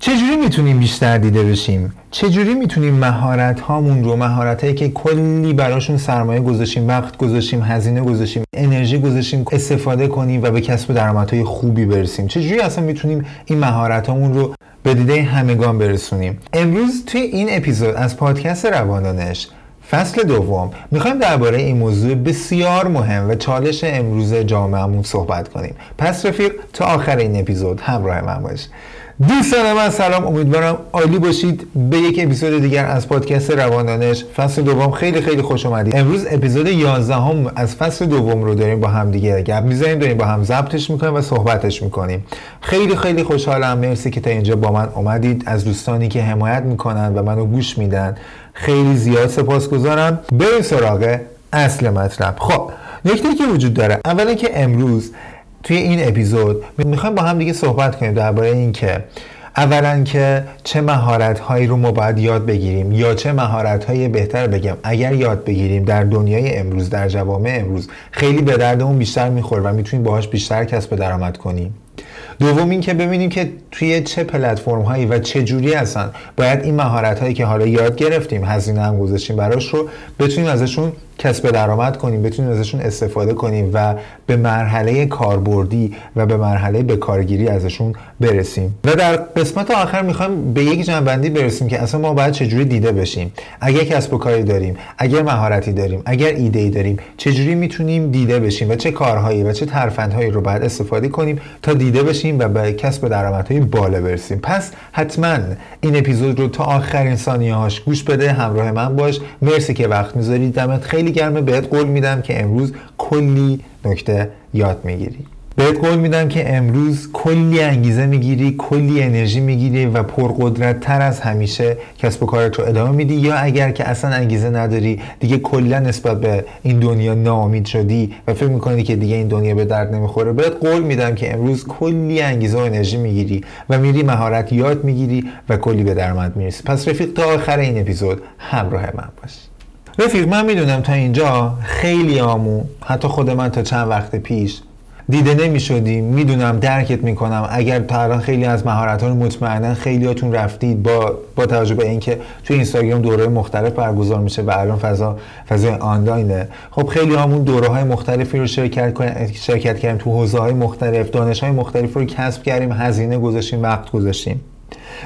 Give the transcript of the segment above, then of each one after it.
چجوری می‌تونیم بیشتر دیده بشیم؟ چجوری می‌تونیم مهارت هامون رو مهارت هایی که کلی براشون سرمایه گذاشیم وقت گذاشیم هزینه گذاشیم انرژی گذاشیم استفاده کنیم و به کسب درآمدهای خوبی برسیم؟ چجوری اصلا می‌تونیم این مهارت هامون رو به دیده همگان برسونیم؟ امروز توی این اپیزود از پادکست روانانش فصل دوم می‌خوایم درباره این موضوع بسیار مهم و چالش امروز جامعهمون صحبت کنیم. پس رفیق تا آخر این اپیزود همراه من باش. دوستان من سلام امیدوارم عالی باشید. به یک اپیزود دیگر از پادکست روانانش فصل دوم خیلی خیلی خوش اومدید. امروز اپیزود 11 هم از فصل دوم رو داریم با هم دیگه گپ می‌زنیم داریم با هم ضبطش می‌کنیم و صحبتش می‌کنیم. خیلی خیلی خوشحالم. مرسی که تا اینجا با من اومدید. از دوستانی که حمایت می‌کنن و منو گوش میدن خیلی زیاد سپاسگزارم. بریم سراغ اصل مطلب. خب نکته که وجود داره اولا که امروز توی این اپیزود می‌خوایم با هم دیگه صحبت کنیم درباره اینکه اولا که چه مهارت هایی رو ما باید یاد بگیریم یا چه مهارت های بهتر بگم. اگر یاد بگیریم در دنیای امروز در جوامع امروز خیلی به دردمون بیشتر می‌خوره و می‌تونیم باهاش بیشتر کسب درآمد کنیم. دوم اینکه ببینیم که توی چه پلتفرم هایی و چه جوری هستن. باید این مهارت هایی که حالا یاد گرفتیم هزینه هم گذاشتیم براش رو بتونیم ازشون کسب درآمد کنیم بتونیم ازشون استفاده کنیم و به مرحله کاربردی و به مرحله به کارگیری ازشون برسیم. و در قسمت آخر می‌خوایم به یک جنبندی برسیم که اصلا ما باید چجوری دیده بشیم. اگر کسب و کاری داریم اگر مهارتی داریم اگر ایده ای داریم چجوری می‌تونیم دیده بشیم و چه کارهایی و چه ترفندهایی رو باید استفاده کنیم تا دیده بشیم و به کسب درآمدهای بالا برسیم. پس حتما این اپیزود رو تا آخرین ثانیه هاش گوش بده همراه من باش. مرسی که وقت می‌ذارید. دمت خیلی خیلی گرمه بهت قول میدم که امروز کلی نکته یاد می‌گیری. بهت قول میدم که امروز کلی انگیزه می‌گیری کلی انرژی می‌گیری و پرقدرت تر از همیشه کسب و کارت رو ادامه میدی. یا اگر که اصلا انگیزه نداری دیگه کلا نسبت به این دنیا ناامید شدی و فکر می‌کنی که دیگه این دنیا به درد نمی‌خوره بهت قول میدم که امروز کلی انگیزه و انرژی می‌گیری و میری مهارت یاد می‌گیری و کلی به درآمد می‌رسی. پس رفیق تا آخر این اپیزود همراه من باش رفیق من می‌دونم تا اینجا خیلی آمو. حتی خود من تا چند وقت پیش دیده نمی شدیم می‌دونم درکت می‌کنم. اگر تا الان خیلی از مهارت ها رو مطمئنا خیلیاتون رفتید با با توجه به اینکه توی اینستاگرام دوره مختلف برگزار میشه و الان فضا فضای آنلاینه. خب خیلی همون دوره های مختلفی رو شرکت شرکت کردیم تو حوزه های مختلف دانش های مختلف رو کسب کردیم هزینه گذاشتیم وقت گذاشتیم.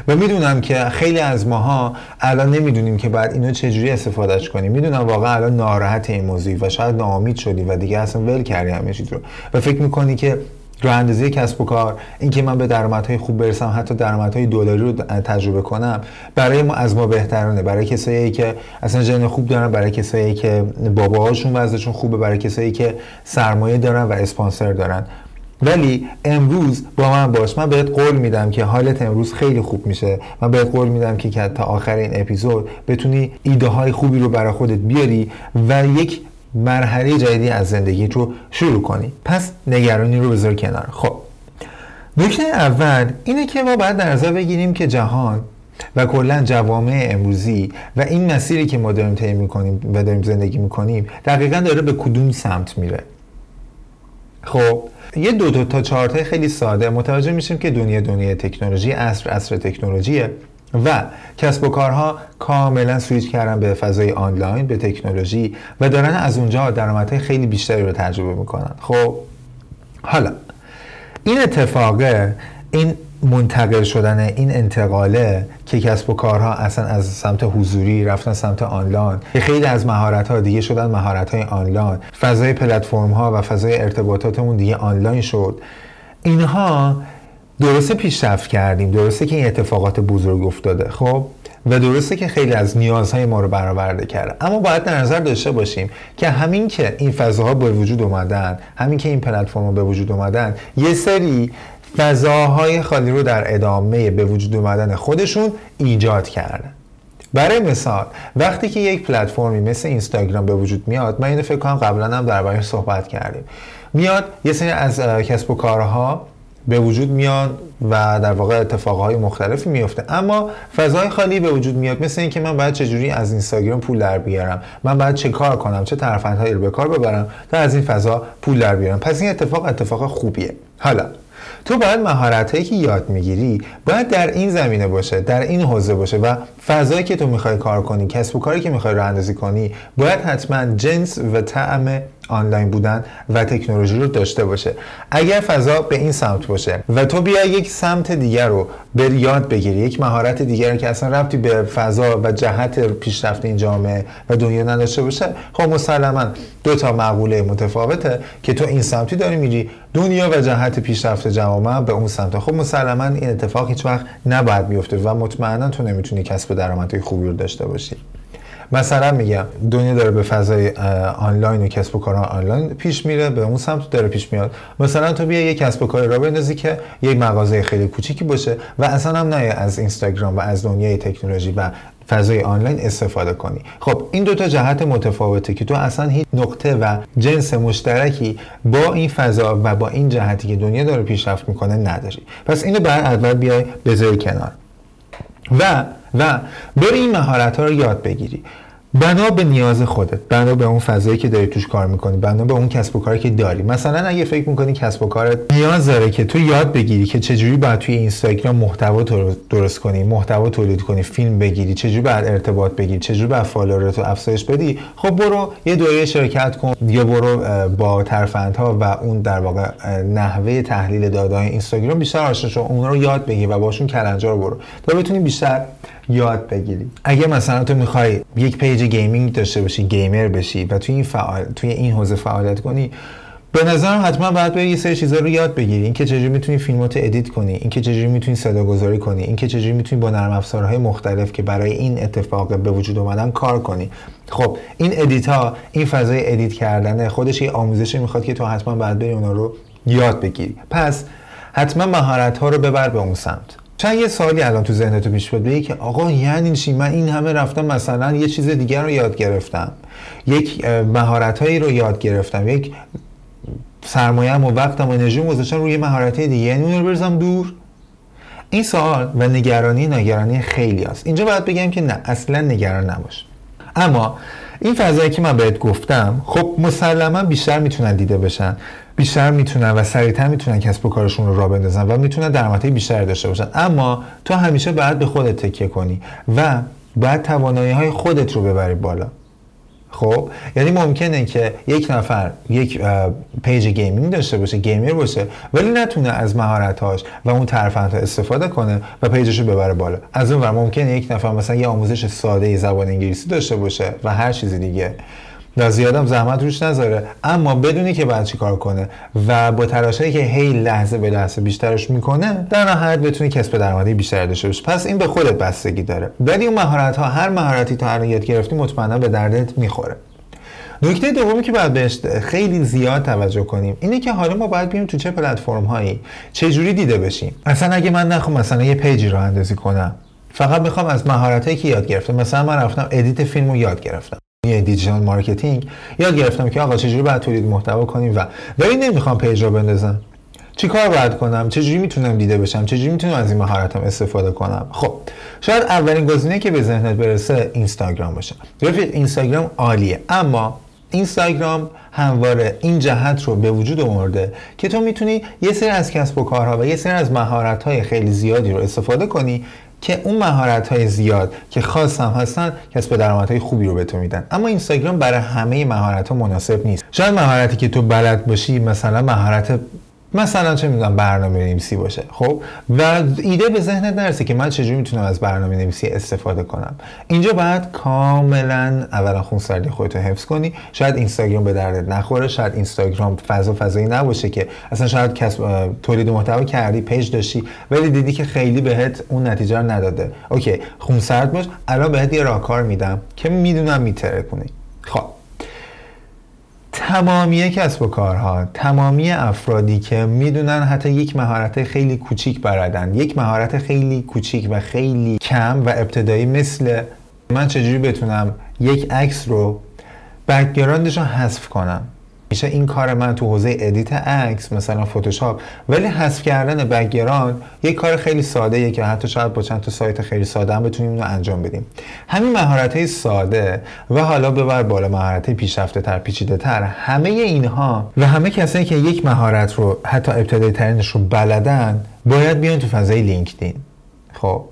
و می‌دونم که خیلی از ماها الان نمی‌دونیم که بعد اینو چجوری استفادهش کنیم. می‌دونم واقعا الان ناراحت این موضوع و شاید ناامید شدی و دیگه اصلا ول کردی همه چیز رو. و فکر می‌کنی که راه اندازی کسب و کار اینکه من به درآمدهای خوب برسم حتی درآمدهای دلاری رو تجربه کنم برای ما از ما بهترانه. برای کسایی که اصلا ژن خوب دارن برای کسایی که باباهاشون وضعشون خوبه برای کسایی که سرمایه دارن و اسپانسر دارن. ولی امروز با من باش. من بهت قول میدم که حالت امروز خیلی خوب میشه. من بهت قول میدم که تا آخر این اپیزود بتونی ایده های خوبی رو برای خودت بیاری و یک مرحله جدیدی از زندگی رو شروع کنی. پس نگرانی رو بذار کنار. خب. نکته اول اینه که ما باید در نظر بگیریم که جهان و کلا جوامع امروزی و این مسیری که ما داریم طی می‌کنیم و داریم زندگی می‌کنیم دقیقا داره به کدوم سمت میره. خب. یه دو, دو تا چارت خیلی ساده. متوجه میشیم که دنیا دنیا تکنولوژی عصر عصر تکنولوژیه و کسب و کارها کاملا سویچ کردن به فضای آنلاین به تکنولوژی و دارن از اونجا درآمدهای خیلی بیشتری رو تجربه می‌کنن. خب حالا این اتفاقه این منتقل شدن این انتقاله که کسب و کارها اصلا از سمت حضوری رفتن سمت آنلاین. خیلی از مهارت ها دیگه شدن مهارت های آنلاین. فضای پلتفرم ها و فضای ارتباطاتمون دیگه آنلاین شد. اینها درسته پیشرفت کردیم. درسته که این اتفاقات بزرگ افتاده خب؟ و درسته که خیلی از نیازهای ما رو برآورده کرده. اما باید در نظر داشته باشیم که همین که این فضاها به وجود اومدن همین که این پلتفرم به وجود اومدن یه سری فضاهای خالی رو در ادامه به وجود اومدن خودشون ایجاد کردن برای مثال وقتی که یک پلتفرمی مثل اینستاگرام به وجود میاد من اینو فکر کنم قبلا هم دربارش صحبت کردیم. میاد یه سری از کسب و کارها به وجود میاد و در واقع اتفاقهای مختلفی میفته. اما فضای خالی به وجود میاد مثل اینکه من باید چجوری از اینستاگرام پول در بیارم؟ من باید چه کار کنم؟ چه ترفندهایی رو به کار ببرم تا از این فضا پول در بیارم؟ پس این اتفاق اتفاق خوبیه. حالا تو باید مهارت هایی که یاد می‌گیری باید در این زمینه باشه در این حوزه باشه و فضایی که تو می‌خوای کار کنی کسب و کاری که می‌خوای راه کنی باید حتما جنس و طعم آنلاین بودن و تکنولوژی رو داشته باشه. اگر فضا به این سمت باشه و تو بیا یک سمت دیگر رو به یاد بگیری یک مهارت دیگر که اصلا ربطی به فضا و جهت پیشرفت این جامعه و دنیا نداشته باشه خب مسلما دو تا مقوله متفاوته که تو این سمتی داری میری دنیا و جهت پیشرفت جامعه به اون سمت. خب مسلما این اتفاق هیچ وقت نباید بیفته و مطمئنا تو نمی‌تونی کسب درآمدهای خوبی رو داشته باشی. مثلا میگم دنیا داره به فضای آنلاین و کسب و کار آنلاین پیش میره به اون سمت داره پیش میاد. مثلا تو بیا یه کسب و کار را بندازی که یک مغازه خیلی کوچیکی باشه و اصلا هم نه از اینستاگرام و از دنیای تکنولوژی و فضای آنلاین استفاده کنی. خب این دو تا جهت متفاوته که تو اصلا هیچ نقطه و جنس مشترکی با این فضا و با این جهتی که دنیا داره پیشرفت می‌کنه نداری. پس اینو بعد اول بیای بذاری کنار. و و بری این مهارت ها رو یاد بگیری. بنا به نیاز خودت بنا به اون فضایی که داری توش کار می‌کنی بنا به اون کسب و کاری که داری. مثلا اگه فکر می‌کنی کسب و کارت نیاز داره که تو یاد بگیری که چجوری باید توی اینستاگرام محتوا درست کنی محتوا تولید کنی فیلم بگیری چجوری باید ارتباط بگیری چجوری باید فالوورت رو افزایش بدی خب برو یه دوره شرکت کن یا برو با ترفندها و اون در واقع نحوه تحلیل داده‌های اینستاگرام بیشتر آشنا شو اون رو یاد بگیر و باشون کلنجار رو برو. تا بتونی بیشتر یاد بگیری. اگه مثلا تو می‌خوای یک page gaming داشته باشی gamer بشی و توی این فعال توی این حوزه فعالیت کنی به نظرم حتما باید بری یه سری چیزا رو یاد بگیری. اینکه چجوری می‌تونی فیلمات edit کنی اینکه چجوری می‌تونی صدا گذاری کنی اینکه چجوری می‌تونی با نرم افزارهای مختلف که برای این اتفاق به وجود اومدن کار کنی. خب این edit ها این فضای edit کردن خودش یه آموزشی می‌خواد که تو حتما باید بری اونا رو یاد بگیری. پس حتما مهارت ها رو ببر به اون سمت. چند یه سوالی الان تو ذهنتو پیش بیاد که آقا یعنی چی؟ من این همه رفتم مثلا یه چیز دیگر رو یاد گرفتم. یک مهارت هایی رو یاد گرفتم. یک سرمایه و وقتم و انرژی گذاشتم روی مهارت دیگه. یعنی اون رو برزم دور؟ این سوال و نگرانی نگرانی خیلی است اینجا باید بگم که نه اصلا نگران نباش. اما این فضایی که من بهت گفتم خب مسلما بیشتر می‌تونن دیده بشن. بیشتر می‌تونن و سریعتر می‌تونن کسب و کارشون رو را بندازن و می‌تونن درآمدهای بیشتری داشته باشن. اما تو همیشه باید به خودت تکیه کنی و باید توانایی های خودت رو ببری بالا. خب یعنی ممکنه که یک نفر یک پیج gaming داشته باشه gamer باشه ولی نتونه از مهارتاش و اون ترفندها استفاده کنه و پیجش رو ببره بالا. از اون ور ممکنه یک نفر مثلا یه آموزش ساده زبان انگلیسی داشته باشه و هر چیز دیگه. و زیادم زحمت روش نذاره. اما بدونی که باید چی کار کنه و با تلاشایی که هی لحظه به لحظه بیشترش می‌کنه در نهایت بتونی کسب درآمدی بیشتر داشته باشی. پس این به خودت بستگی داره. ولی اون مهارت ها هر مهارتی تا الان یاد گرفتی مطمئنا به دردت می‌خوره. نکته دومی که باید بهش خیلی زیاد توجه کنیم اینه که حالا ما باید بیم تو چه پلتفرم هایی چه جوری دیده بشیم. مثلا اگه من نخوام مثلا یه پیجی راه اندازی کنم فقط می‌خوام از مهارتایی که یاد گرفتم مثلا من رفتم edit فیلم یاد گرفتم. digital marketing یاد گرفتم که آقا چجوری باید تولید محتوا کنیم و ولی نمی‌خوام پیج را بندازم. چی کار باید کنم؟ چجوری می‌تونم دیده بشم؟ چجوری می‌تونم از این مهارتم استفاده کنم؟ خب شاید اولین گزینه که به ذهنت برسه اینستاگرام باشه. رفیق اینستاگرام عالیه اما اینستاگرام همواره این جهت رو به وجود آورده که تو می‌تونی یه سری از کسب و کارها و یه سری از مهارت های خیلی زیادی رو استفاده کنی که اون مهارت های زیاد که خاص هم هستن کسب درآمد های خوبی رو به تو میدن. اما اینستاگرام برای همه مهارت ها مناسب نیست. شاید مهارتی که تو بلد باشی مثلا مهارت مثلا چه می‌دونم برنامه نویسی باشه. خب؟ و ایده به ذهنت نرسه که من چجوری می‌تونم از برنامه نویسی استفاده کنم. اینجا باید کاملا اولا خونسردی خودتو حفظ کنی. شاید اینستاگرام به دردت نخوره. شاید اینستاگرام فضا فضایی نباشه که اصلا شاید کسب تولید محتوا کردی پیج داشتی ولی دیدی که خیلی بهت اون نتیجه رو نداده. okay خونسرد باش. الان بهت یه راهکار میدم که می‌دونم می‌ترکونی خب تمامی کسب و کارها تمامی افرادی که می‌دونن حتی یک مهارت خیلی کوچیک بلدن یک مهارت خیلی کوچیک و خیلی کم و ابتدایی مثل من چجوری بتونم یک عکس رو background ش رو حذف کنم؟ میشه این کار من تو حوزه edit عکس مثلا فتوشاپ. ولی حذف کردن background یک کار خیلی ساده که حتی شاید با چند تا سایت خیلی ساده هم بتونیم اینو انجام بدیم. همین مهارت های ساده و حالا ببر بالا مهارت پیشرفته تر پیچیده تر همه اینها و همه کسایی که یک مهارت رو حتی ابتدایی ترینش رو بلدن باید بیان تو فضای لینکدین. خب.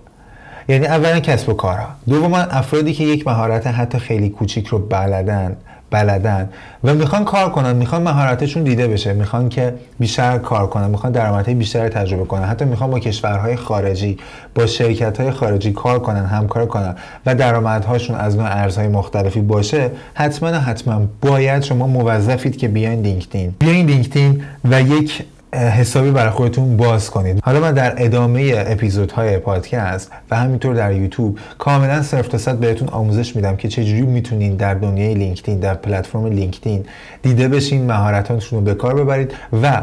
یعنی اولا کسب و کارها. دوما افرادی که یک مهارت حتی خیلی کوچیک رو بلدن. بلدن و می‌خوان کار کنن می‌خوان مهارتشون دیده بشه می‌خوان که بیشتر کار کنن می‌خوان درآمدهای بیشتر تجربه کنن. حتی می‌خوان با کشورهای خارجی با شرکت خارجی کار کنن همکاری کنن و درآمدهاشون از نوع ارزهای مختلفی باشه حتما حتما باید شما موظفید که بیاین لینکدین. بیاین لینکدین و یک حسابی برای خودتون باز کنید. حالا من در ادامه اپیزودهای پادکست و همینطور در یوتیوب کاملا صفر تا صد بهتون آموزش میدم که چجوری می‌تونین در دنیای لینکدین در پلتفرم لینکدین دیده بشین مهارتاتون رو به کار ببرید و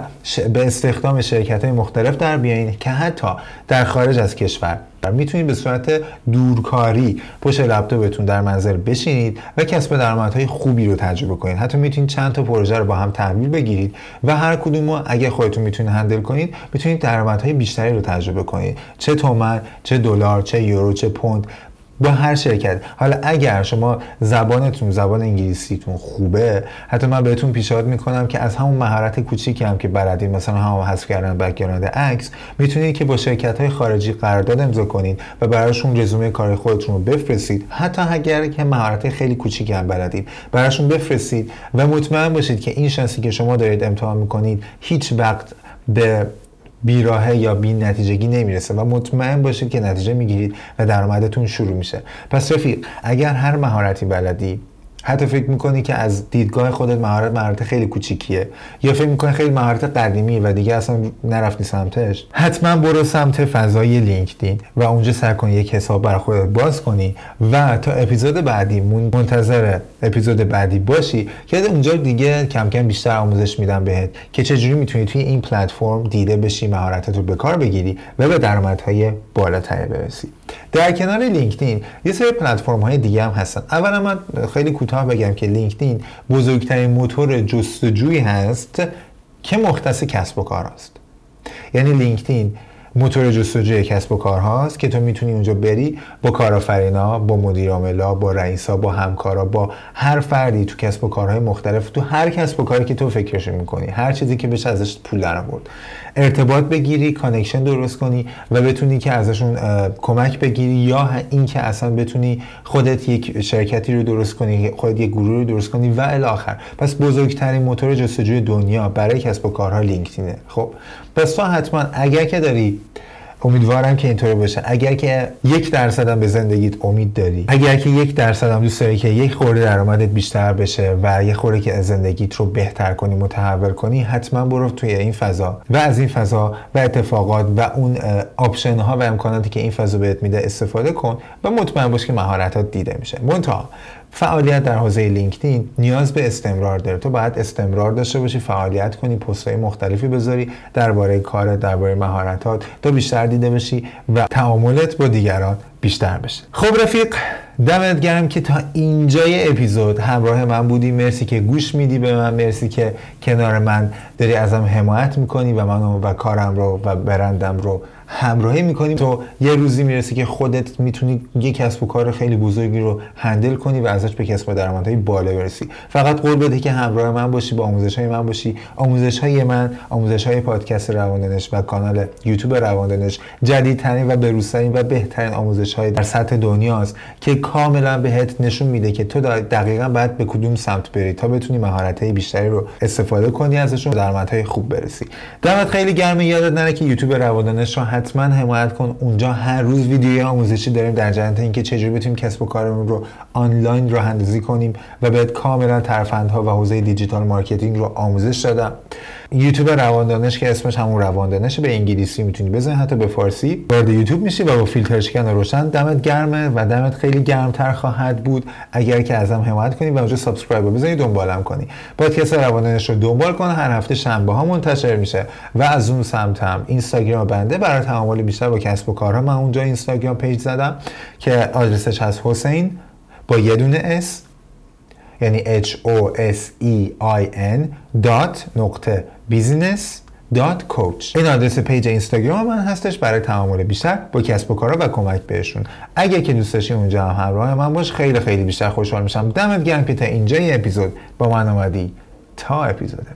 به استخدام شرکت های مختلف در بیاین که حتی در خارج از کشور. می‌تونید به صورت دورکاری پشت لپتاپتون در منزل بشینید و کسب درآمدهای خوبی رو تجربه کنید. حتی می‌تونید چند تا پروژه رو با هم تحویل بگیرید و هر کدوم اگه خودتون می‌تونید handle کنید می‌تونید درآمدهای بیشتری رو تجربه کنید. چه تومن چه دلار چه یورو چه پوند. با هر شرکت. حالا اگر شما زبانتون زبان انگلیسیتون خوبه حتی من بهتون پیشنهاد می‌کنم که از همون مهارت کوچیکی هم که بلدین مثلا همون حذف کردن background عکس می‌تونید که با شرکت های خارجی قرارداد امضا کنید و براشون رزومه کار خودتون رو بفرستید. حتی اگر که مهارت خیلی کوچیکی هم بلدید براشون بفرستید و مطمئن باشید که این شانسی که شما دارید امتحان می‌کنید هیچ وقت به بیراهه یا بی نتیجگی نمی‌رسه و مطمئن باشید که نتیجه می‌گیرید و درآمدتون شروع میشه. پس رفیق اگر هر مهارتی بلدی حتی فکر می‌کنی که از دیدگاه خودت مهارت مهارت خیلی کوچیکیه. یا فکر می‌کنی خیلی مهارت قدیمی و دیگه اصلا نرفتی سمتش؟ حتما برو سمت فضای لینکدین و اونجا سر کن یک حساب برای خودت باز کنی و تا اپیزود بعدی منتظر اپیزود بعدی باشی که اونجا دیگه کم کم بیشتر آموزش میدم بهت که چجوری می‌تونی توی این پلتفرم دیده بشی مهارتت رو به کار بگیری و به درآمدهای بالاتری برسی. در کنار لینکدین یه سری پلتفرم های دیگه هم هستن. اولا من خیلی کوتاه بگم که لینکدین بزرگترین موتور جستجویی هست که مختص کسب و کار است یعنی لینکدین موتور جستجوی کسب و کار هاست که تو می‌تونی اونجا بری با کارآفرینا با مدیر عاملا با رئیسا با همکارا با هر فردی تو کسب و کارهای مختلف تو هر کسب و کاری که تو فکرش می‌کنی هر چیزی که بشه ازش پول در آورد ارتباط بگیری connection درست کنی و بتونی که ازشون کمک بگیری یا اینکه اصلا بتونی خودت یک شرکتی رو درست کنی خودت یک گروه رو درست کنی و الی آخر. پس بزرگترین موتور جستجوی دنیا برای کسب و کارها لینکدینه. خب پس تو حتما اگر که داری امیدوارم که اینطوری باشه. اگر که یک درصد هم به زندگیت امید داری اگر که یک درصد هم دوست داری که یک خورده درآمدت بیشتر بشه و یک خورده که زندگیت رو بهتر کنی متحول کنی حتما برو توی این فضا. و از این فضا و اتفاقات و اون آپشن ها و امکاناتی که این فضا بهت میده استفاده کن و مطمئن باش که مهارتات دیده میشه. منتها فعالیت در حوزه لینکدین نیاز به استمرار داره. تو باید استمرار داشته باشی فعالیت کنی پست‌های مختلفی بذاری درباره کار درباره مهارتات تا بیشتر دیده بشی و تعاملت با دیگران بیشتر بشه. خب رفیق دمت گرم که تا اینجای اپیزود همراه من بودی. مرسی که گوش میدی به من. مرسی که کنار من داری ازم حمایت می‌کنی و منو و کارم رو و برندم رو همراهی می‌کنیم تو یه روزی می‌رسی که خودت می‌تونی یه کسب و کار خیلی بزرگی رو هندل کنی و ازش به کسب درآمدهای بالا برسی. فقط قول بده که همراه من باشی با آموزش های من باشی. آموزش های من آموزش های پادکست رواندنش و کانال یوتیوب رواندنش جدیدترین و بروزترین و بهترین آموزش های در سطح دنیاست که کاملا بهت نشون میده که تو دقیقا باید به کدوم سمت بری تا بتونی مهارت های بیشتری رو استفاده کنی ازشون درآمدهای خوب برسی. دمت خیلی گرمه یادت نره که یوتیوب رواندانش رو حتما حمایت کن. اونجا هر روز ویدیوی آموزشی داریم در جهت اینکه چجوری بتونیم کسب و کارمون رو آنلاین راه اندازی کنیم و بهت کاملا ترفندها و حوزه digital marketing رو آموزش دادم. یوتیوب رواندانش که اسمش همون رواندانش به انگلیسی می‌تونی بزنی حتی به فارسی. وارد یوتیوب میشی و با فیلتر شکن روشن دمت گرمه و دمت خیلی گرمتر خواهد بود. اگر که ازم حمایت کنی و اونجا subscribe بزنی دنبالم کنی. پادکست رواندانش رو دنبال کن. هر هفته شنبه ها منتشر میشه و از اون سمت هم اینستاگرام بنده. برای تعامل بیشتر با کسب و کارها من اونجا اینستاگرام پیج زدم که آدرسش هست حسین با یه دونه s یعنی h o s e i n dot نقطه coach این آدرس پیج اینستاگرام من هستش. برای تعامل بیشتر با کسب و کارا و کمک بهشون. اگه که دوست داشتی اونجا هم همراه من باش. خیلی خیلی بیشتر خوشحال میشم. دمت گرم که تا اینجا اپیزود با من اومدی. تا اپیزود.